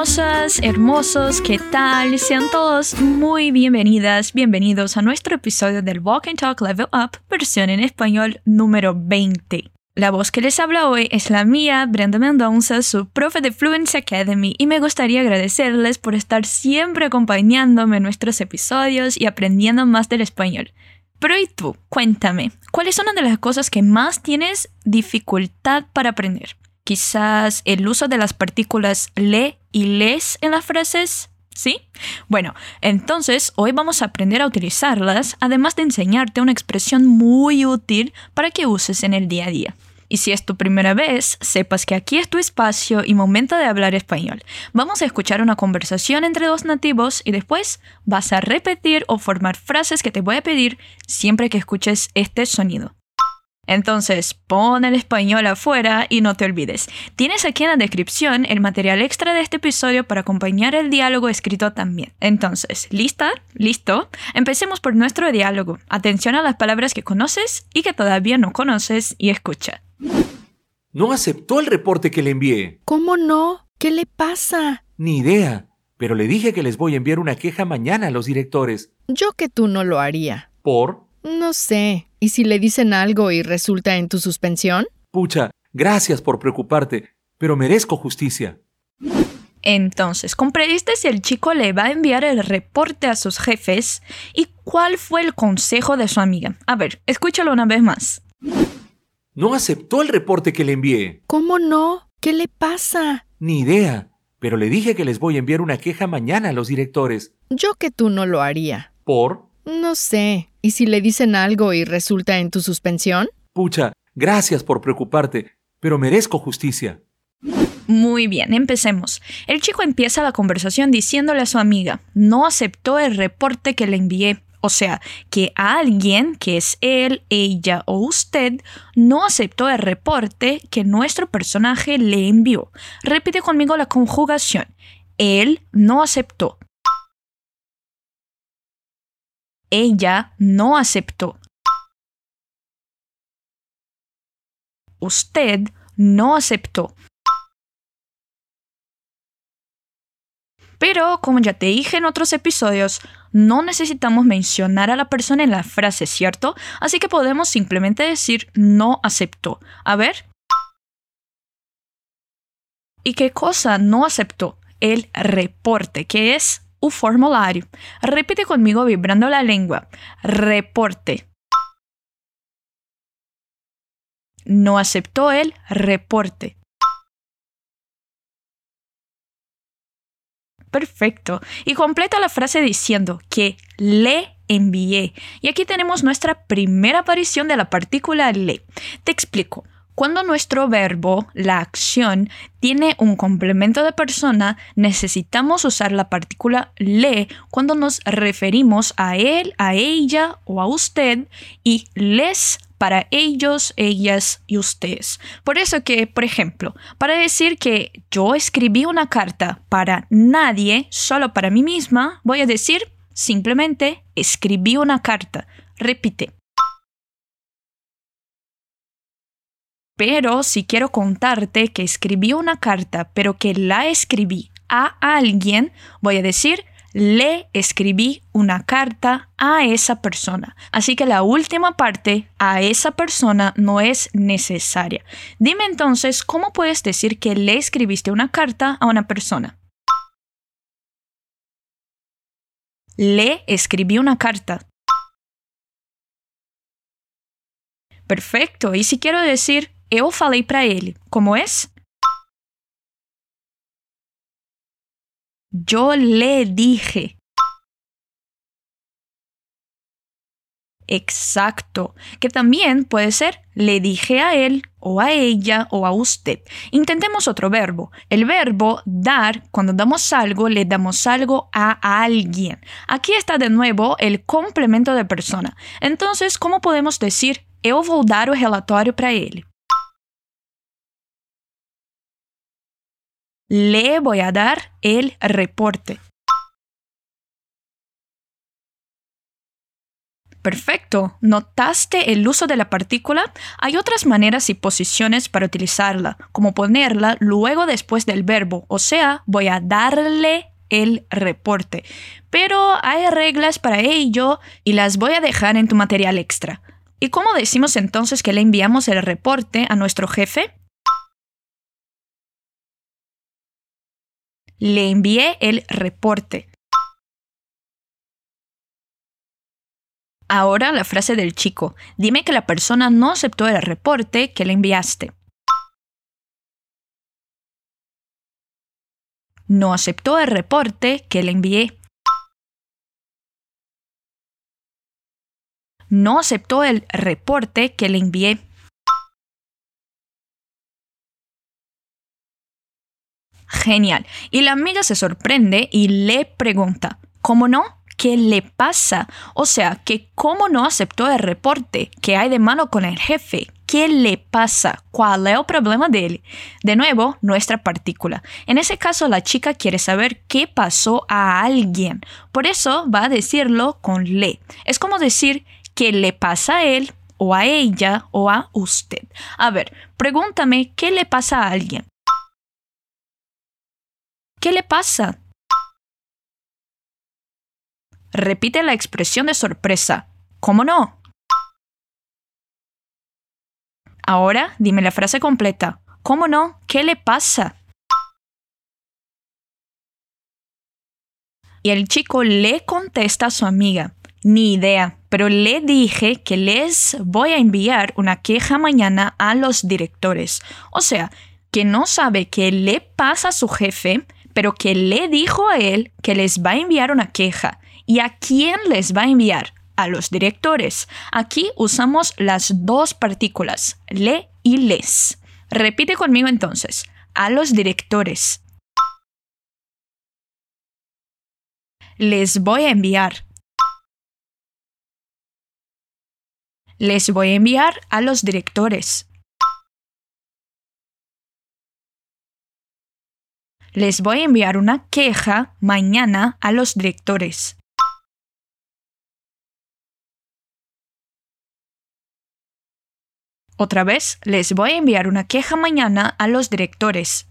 Hermosas, hermosos, ¿qué tal? Sean todos muy bienvenidas, bienvenidos a nuestro episodio del Walk and Talk Level Up, versión en español número 20. La voz que les habla hoy es la mía, Brenda Mendoza, su profe de Fluency Academy, y me gustaría agradecerles por estar siempre acompañándome en nuestros episodios y aprendiendo más del español. Pero ¿y tú? Cuéntame, ¿cuáles son una de las cosas que más tienes dificultad para aprender? quizás el uso de las partículas le y les en las frases. ¿Sí? Bueno, entonces hoy vamos a aprender a utilizarlas, además de enseñarte una expresión muy útil para que uses en el día a día. Y si es tu primera vez, sepas que aquí es tu espacio y momento de hablar español. Vamos a escuchar una conversación entre dos nativos y después vas a repetir o formar frases que te voy a pedir siempre que escuches este sonido. Entonces, pon el español afuera y no te olvides. Tienes aquí en la descripción el material extra de este episodio para acompañar el diálogo escrito también. Entonces, ¿lista? ¿Listo? Empecemos por nuestro diálogo. Atención a las palabras que conoces y que todavía no conoces y escucha. No aceptó el reporte que le envié. ¿Cómo no? ¿Qué le pasa? Ni idea. Pero le dije que les voy a enviar una queja mañana a los directores. Yo que tú no lo haría. ¿Por? No sé. ¿Y si le dicen algo y resulta en tu suspensión? Pucha, gracias por preocuparte, pero merezco justicia. Entonces, comprendiste si el chico le va a enviar el reporte a sus jefes y cuál fue el consejo de su amiga. A ver, escúchalo una vez más. No aceptó el reporte que le envié. ¿Cómo no? ¿Qué le pasa? Ni idea, pero le dije que les voy a enviar una queja mañana a los directores. Yo que tú no lo haría. ¿Por? No sé. ¿Y si le dicen algo y resulta en tu suspensión? Pucha, gracias por preocuparte, pero merezco justicia. Muy bien, empecemos. El chico empieza la conversación diciéndole a su amiga, no aceptó el reporte que le envié. O sea, que alguien, que es él, ella o usted, no aceptó el reporte que nuestro personaje le envió. Repite conmigo la conjugación. Él no aceptó. Ella no aceptó. Usted no aceptó. Pero, como ya te dije en otros episodios, no necesitamos mencionar a la persona en la frase, ¿cierto? Así que podemos simplemente decir no aceptó. A ver. ¿Y qué cosa no aceptó? El reporte, que es un formulario. Repite conmigo vibrando la lengua. Reporte. No aceptó el reporte. Perfecto. Y completa la frase diciendo que le envié. Y aquí tenemos nuestra primera aparición de la partícula le. Te explico. Cuando nuestro verbo, la acción, tiene un complemento de persona, necesitamos usar la partícula le cuando nos referimos a él, a ella o a usted y les para ellos, ellas y ustedes. Por eso que, por ejemplo, para decir que yo escribí una carta para nadie, solo para mí misma, voy a decir simplemente escribí una carta. Repite. Pero si quiero contarte que escribí una carta, pero que la escribí a alguien, voy a decir le escribí una carta a esa persona. Así que la última parte, a esa persona, no es necesaria. Dime entonces, ¿cómo puedes decir que le escribiste una carta a una persona? Le escribí una carta. Perfecto. Y si quiero decir eu falei para ele. Como es? Yo le dije. Exacto, que también puede ser le dije a él o a ella o a usted. Intentemos otro verbo. El verbo dar, cuando damos algo, le damos algo a alguien. Aquí está de nuevo el complemento de persona. Entonces, ¿cómo podemos decir eu vou dar o relatório para ele? Le voy a dar el reporte. Perfecto. ¿Notaste el uso de la partícula? Hay otras maneras y posiciones para utilizarla, como ponerla luego después del verbo, o sea, voy a darle el reporte. Pero hay reglas para ello y las voy a dejar en tu material extra. ¿Y cómo decimos entonces que le enviamos el reporte a nuestro jefe? Le envié el reporte. Ahora la frase del chico. Dime que la persona no aceptó el reporte que le enviaste. No aceptó el reporte que le envié. No aceptó el reporte que le envié. Genial. Y la amiga se sorprende y le pregunta, ¿cómo no? ¿Qué le pasa? O sea, que cómo no aceptó el reporte que hay de mano con el jefe. ¿Qué le pasa? ¿Cuál es el problema de él? De nuevo, nuestra partícula. En ese caso, la chica quiere saber qué pasó a alguien. Por eso va a decirlo con le. Es como decir qué le pasa a él o a ella o a usted. A ver, pregúntame qué le pasa a alguien. ¿Qué le pasa? Repite la expresión de sorpresa. ¿Cómo no? Ahora dime la frase completa. ¿Cómo no? ¿Qué le pasa? Y el chico le contesta a su amiga. Ni idea, pero le dije que les voy a enviar una queja mañana a los directores. O sea, que no sabe qué le pasa a su jefe, pero que le dijo a él que les va a enviar una queja. ¿Y a quién les va a enviar? A los directores. Aquí usamos las dos partículas, le y les. Repite conmigo entonces. A los directores. Les voy a enviar. Les voy a enviar a los directores. Les voy a enviar una queja mañana a los directores. Otra vez, les voy a enviar una queja mañana a los directores.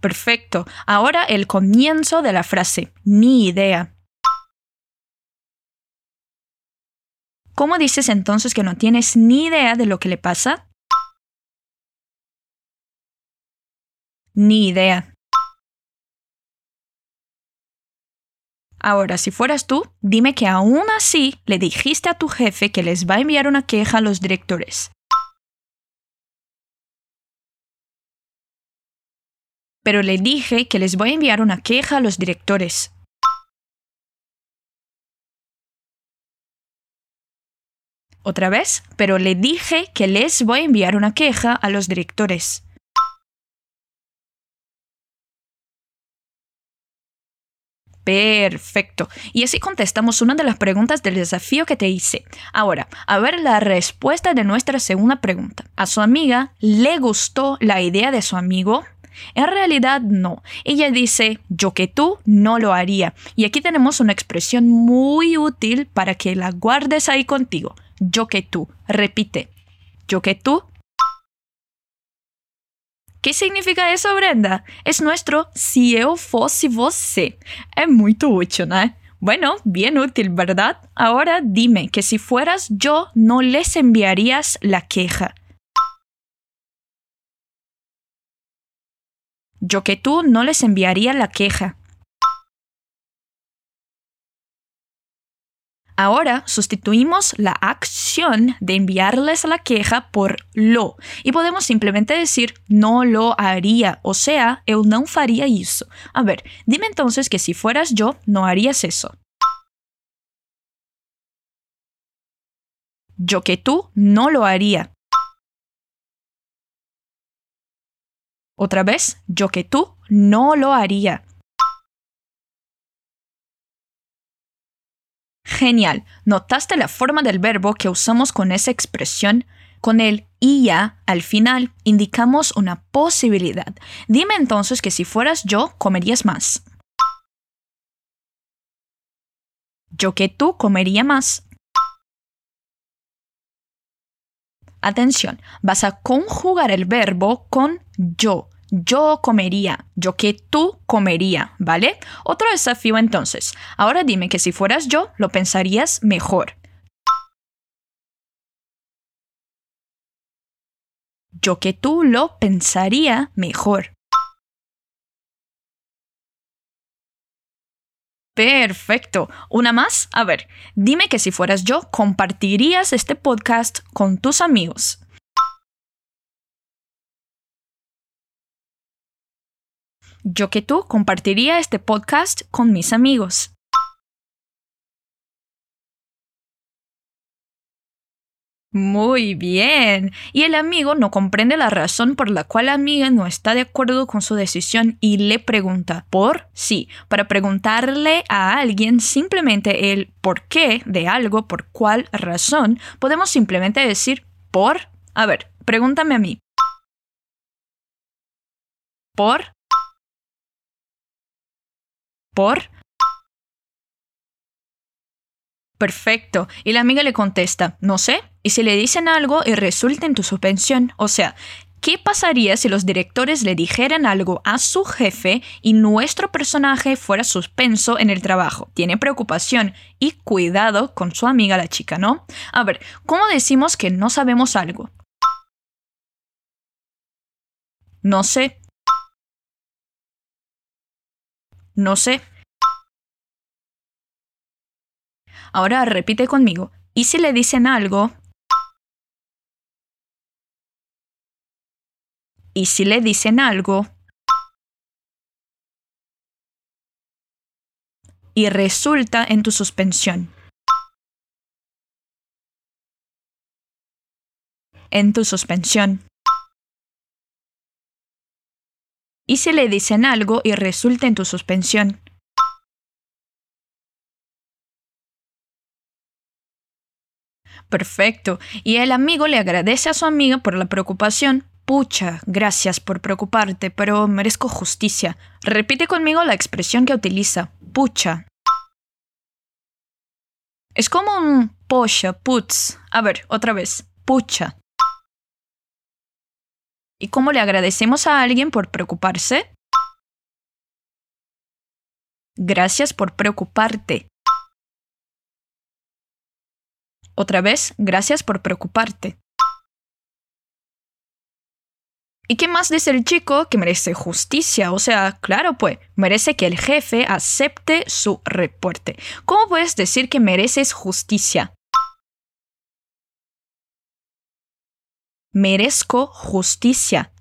Perfecto. Ahora el comienzo de la frase. Ni idea. ¿Cómo dices entonces que no tienes ni idea de lo que le pasa? Ni idea. Ahora, si fueras tú, dime que aún así le dijiste a tu jefe que les va a enviar una queja a los directores. Pero le dije que les voy a enviar una queja a los directores. Otra vez, pero le dije que les voy a enviar una queja a los directores. Perfecto. Y así contestamos una de las preguntas del desafío que te hice. Ahora, a ver la respuesta de nuestra segunda pregunta. ¿A su amiga le gustó la idea de su amigo? En realidad no. Ella dice, yo que tú no lo haría. Y aquí tenemos una expresión muy útil para que la guardes ahí contigo. Yo que tú. Repite. Yo que tú ¿Qué significa eso, Brenda? Es nuestro si yo fosse você. Es muy útil, ¿no? Bueno, bien útil, ¿verdad? Ahora dime que si fueras yo, no les enviarías la queja. Yo que tú no les enviaría la queja. Ahora sustituimos la acción de enviarles la queja por lo y podemos simplemente decir no lo haría, o sea, eu não faria isso. A ver, dime entonces que si fueras yo, no harías eso. Yo que tú no lo haría. Otra vez, yo que tú no lo haría. Genial. ¿Notaste la forma del verbo que usamos con esa expresión? Con el ya al final indicamos una posibilidad. Dime entonces que si fueras yo, comerías más. Yo que tú comería más. Atención, vas a conjugar el verbo con yo. Yo comería, yo que tú comería, ¿vale? Otro desafío entonces. Ahora dime que si fueras yo, lo pensarías mejor. Yo que tú lo pensaría mejor. Perfecto. ¿Una más? A ver, dime que si fueras yo, compartirías este podcast con tus amigos. Yo que tú compartiría este podcast con mis amigos. Muy bien. Y el amigo no comprende la razón por la cual la amiga no está de acuerdo con su decisión y le pregunta por sí. Para preguntarle a alguien simplemente el por qué de algo, por cuál razón, podemos simplemente decir por. A ver, pregúntame a mí. Por. Perfecto. Y la amiga le contesta, no sé. Y si le dicen algo y resulta en tu suspensión, o sea, ¿qué pasaría si los directores le dijeran algo a su jefe y nuestro personaje fuera suspenso en el trabajo? Tiene preocupación y cuidado con su amiga la chica, ¿no? A ver, ¿cómo decimos que no sabemos algo? No sé. No sé. Ahora repite conmigo. ¿Y si le dicen algo? ¿Y si le dicen algo? Y resulta en tu suspensión. En tu suspensión. ¿Y si le dicen algo y resulta en tu suspensión? Perfecto. Y el amigo le agradece a su amiga por la preocupación. Pucha, gracias por preocuparte, pero merezco justicia. Repite conmigo la expresión que utiliza. Pucha. Es como un pocha, putz. A ver, otra vez. Pucha. ¿Y cómo le agradecemos a alguien por preocuparse? Gracias por preocuparte. Otra vez, gracias por preocuparte. ¿Y qué más dice el chico? Que merece justicia. O sea, claro, pues, merece que el jefe acepte su reporte. ¿Cómo puedes decir que mereces justicia? Merezco justicia.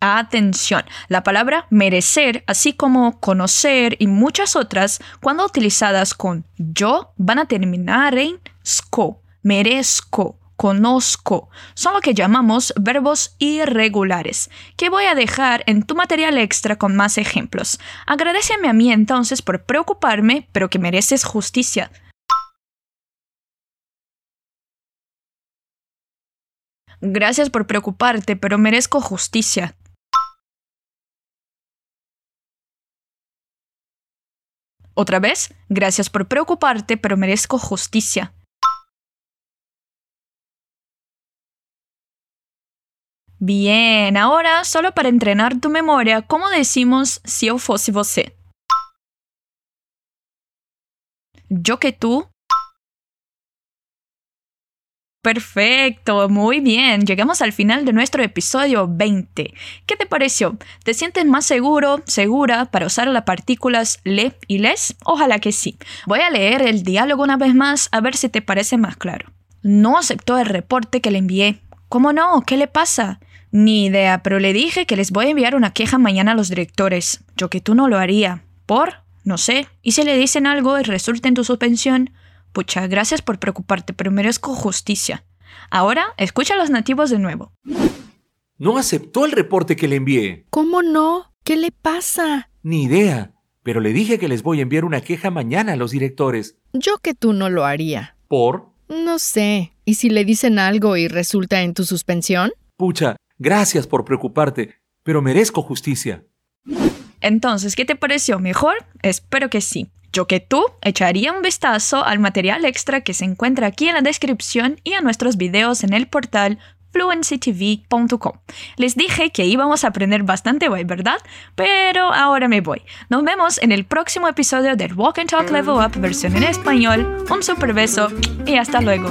Atención, la palabra merecer, así como conocer y muchas otras, cuando utilizadas con yo, van a terminar en sco, merezco, conozco. Son lo que llamamos verbos irregulares, que voy a dejar en tu material extra con más ejemplos. Agradeceme a mí entonces por preocuparme, pero que mereces justicia. Gracias por preocuparte, pero merezco justicia. Otra vez, gracias por preocuparte, pero merezco justicia. Bien, ahora solo para entrenar tu memoria, ¿cómo decimos si yo fuese você? Yo que tú, Perfecto, muy bien. Llegamos al final de nuestro episodio 20. ¿Qué te pareció? ¿Te sientes más seguro, segura para usar las partículas le y les? Ojalá que sí. Voy a leer el diálogo una vez más a ver si te parece más claro. No aceptó el reporte que le envié. ¿Cómo no? ¿Qué le pasa? Ni idea, pero le dije que les voy a enviar una queja mañana a los directores. Yo que tú no lo haría. ¿Por? No sé. ¿Y si le dicen algo y resulta en tu suspensión? Pucha, gracias por preocuparte, pero merezco justicia. Ahora, escucha a los nativos de nuevo. No aceptó el reporte que le envié. ¿Cómo no? ¿Qué le pasa? Ni idea, pero le dije que les voy a enviar una queja mañana a los directores. Yo que tú no lo haría. ¿Por? No sé. ¿Y si le dicen algo y resulta en tu suspensión? Pucha, gracias por preocuparte, pero merezco justicia. Entonces, ¿qué te pareció mejor? Espero que sí. Yo que tú echaría un vistazo al material extra que se encuentra aquí en la descripción y a nuestros videos en el portal fluencytv.com. Les dije que íbamos a aprender bastante hoy, ¿verdad? Pero ahora me voy. Nos vemos en el próximo episodio del Walk and Talk Level Up versión en español. Un super beso y hasta luego.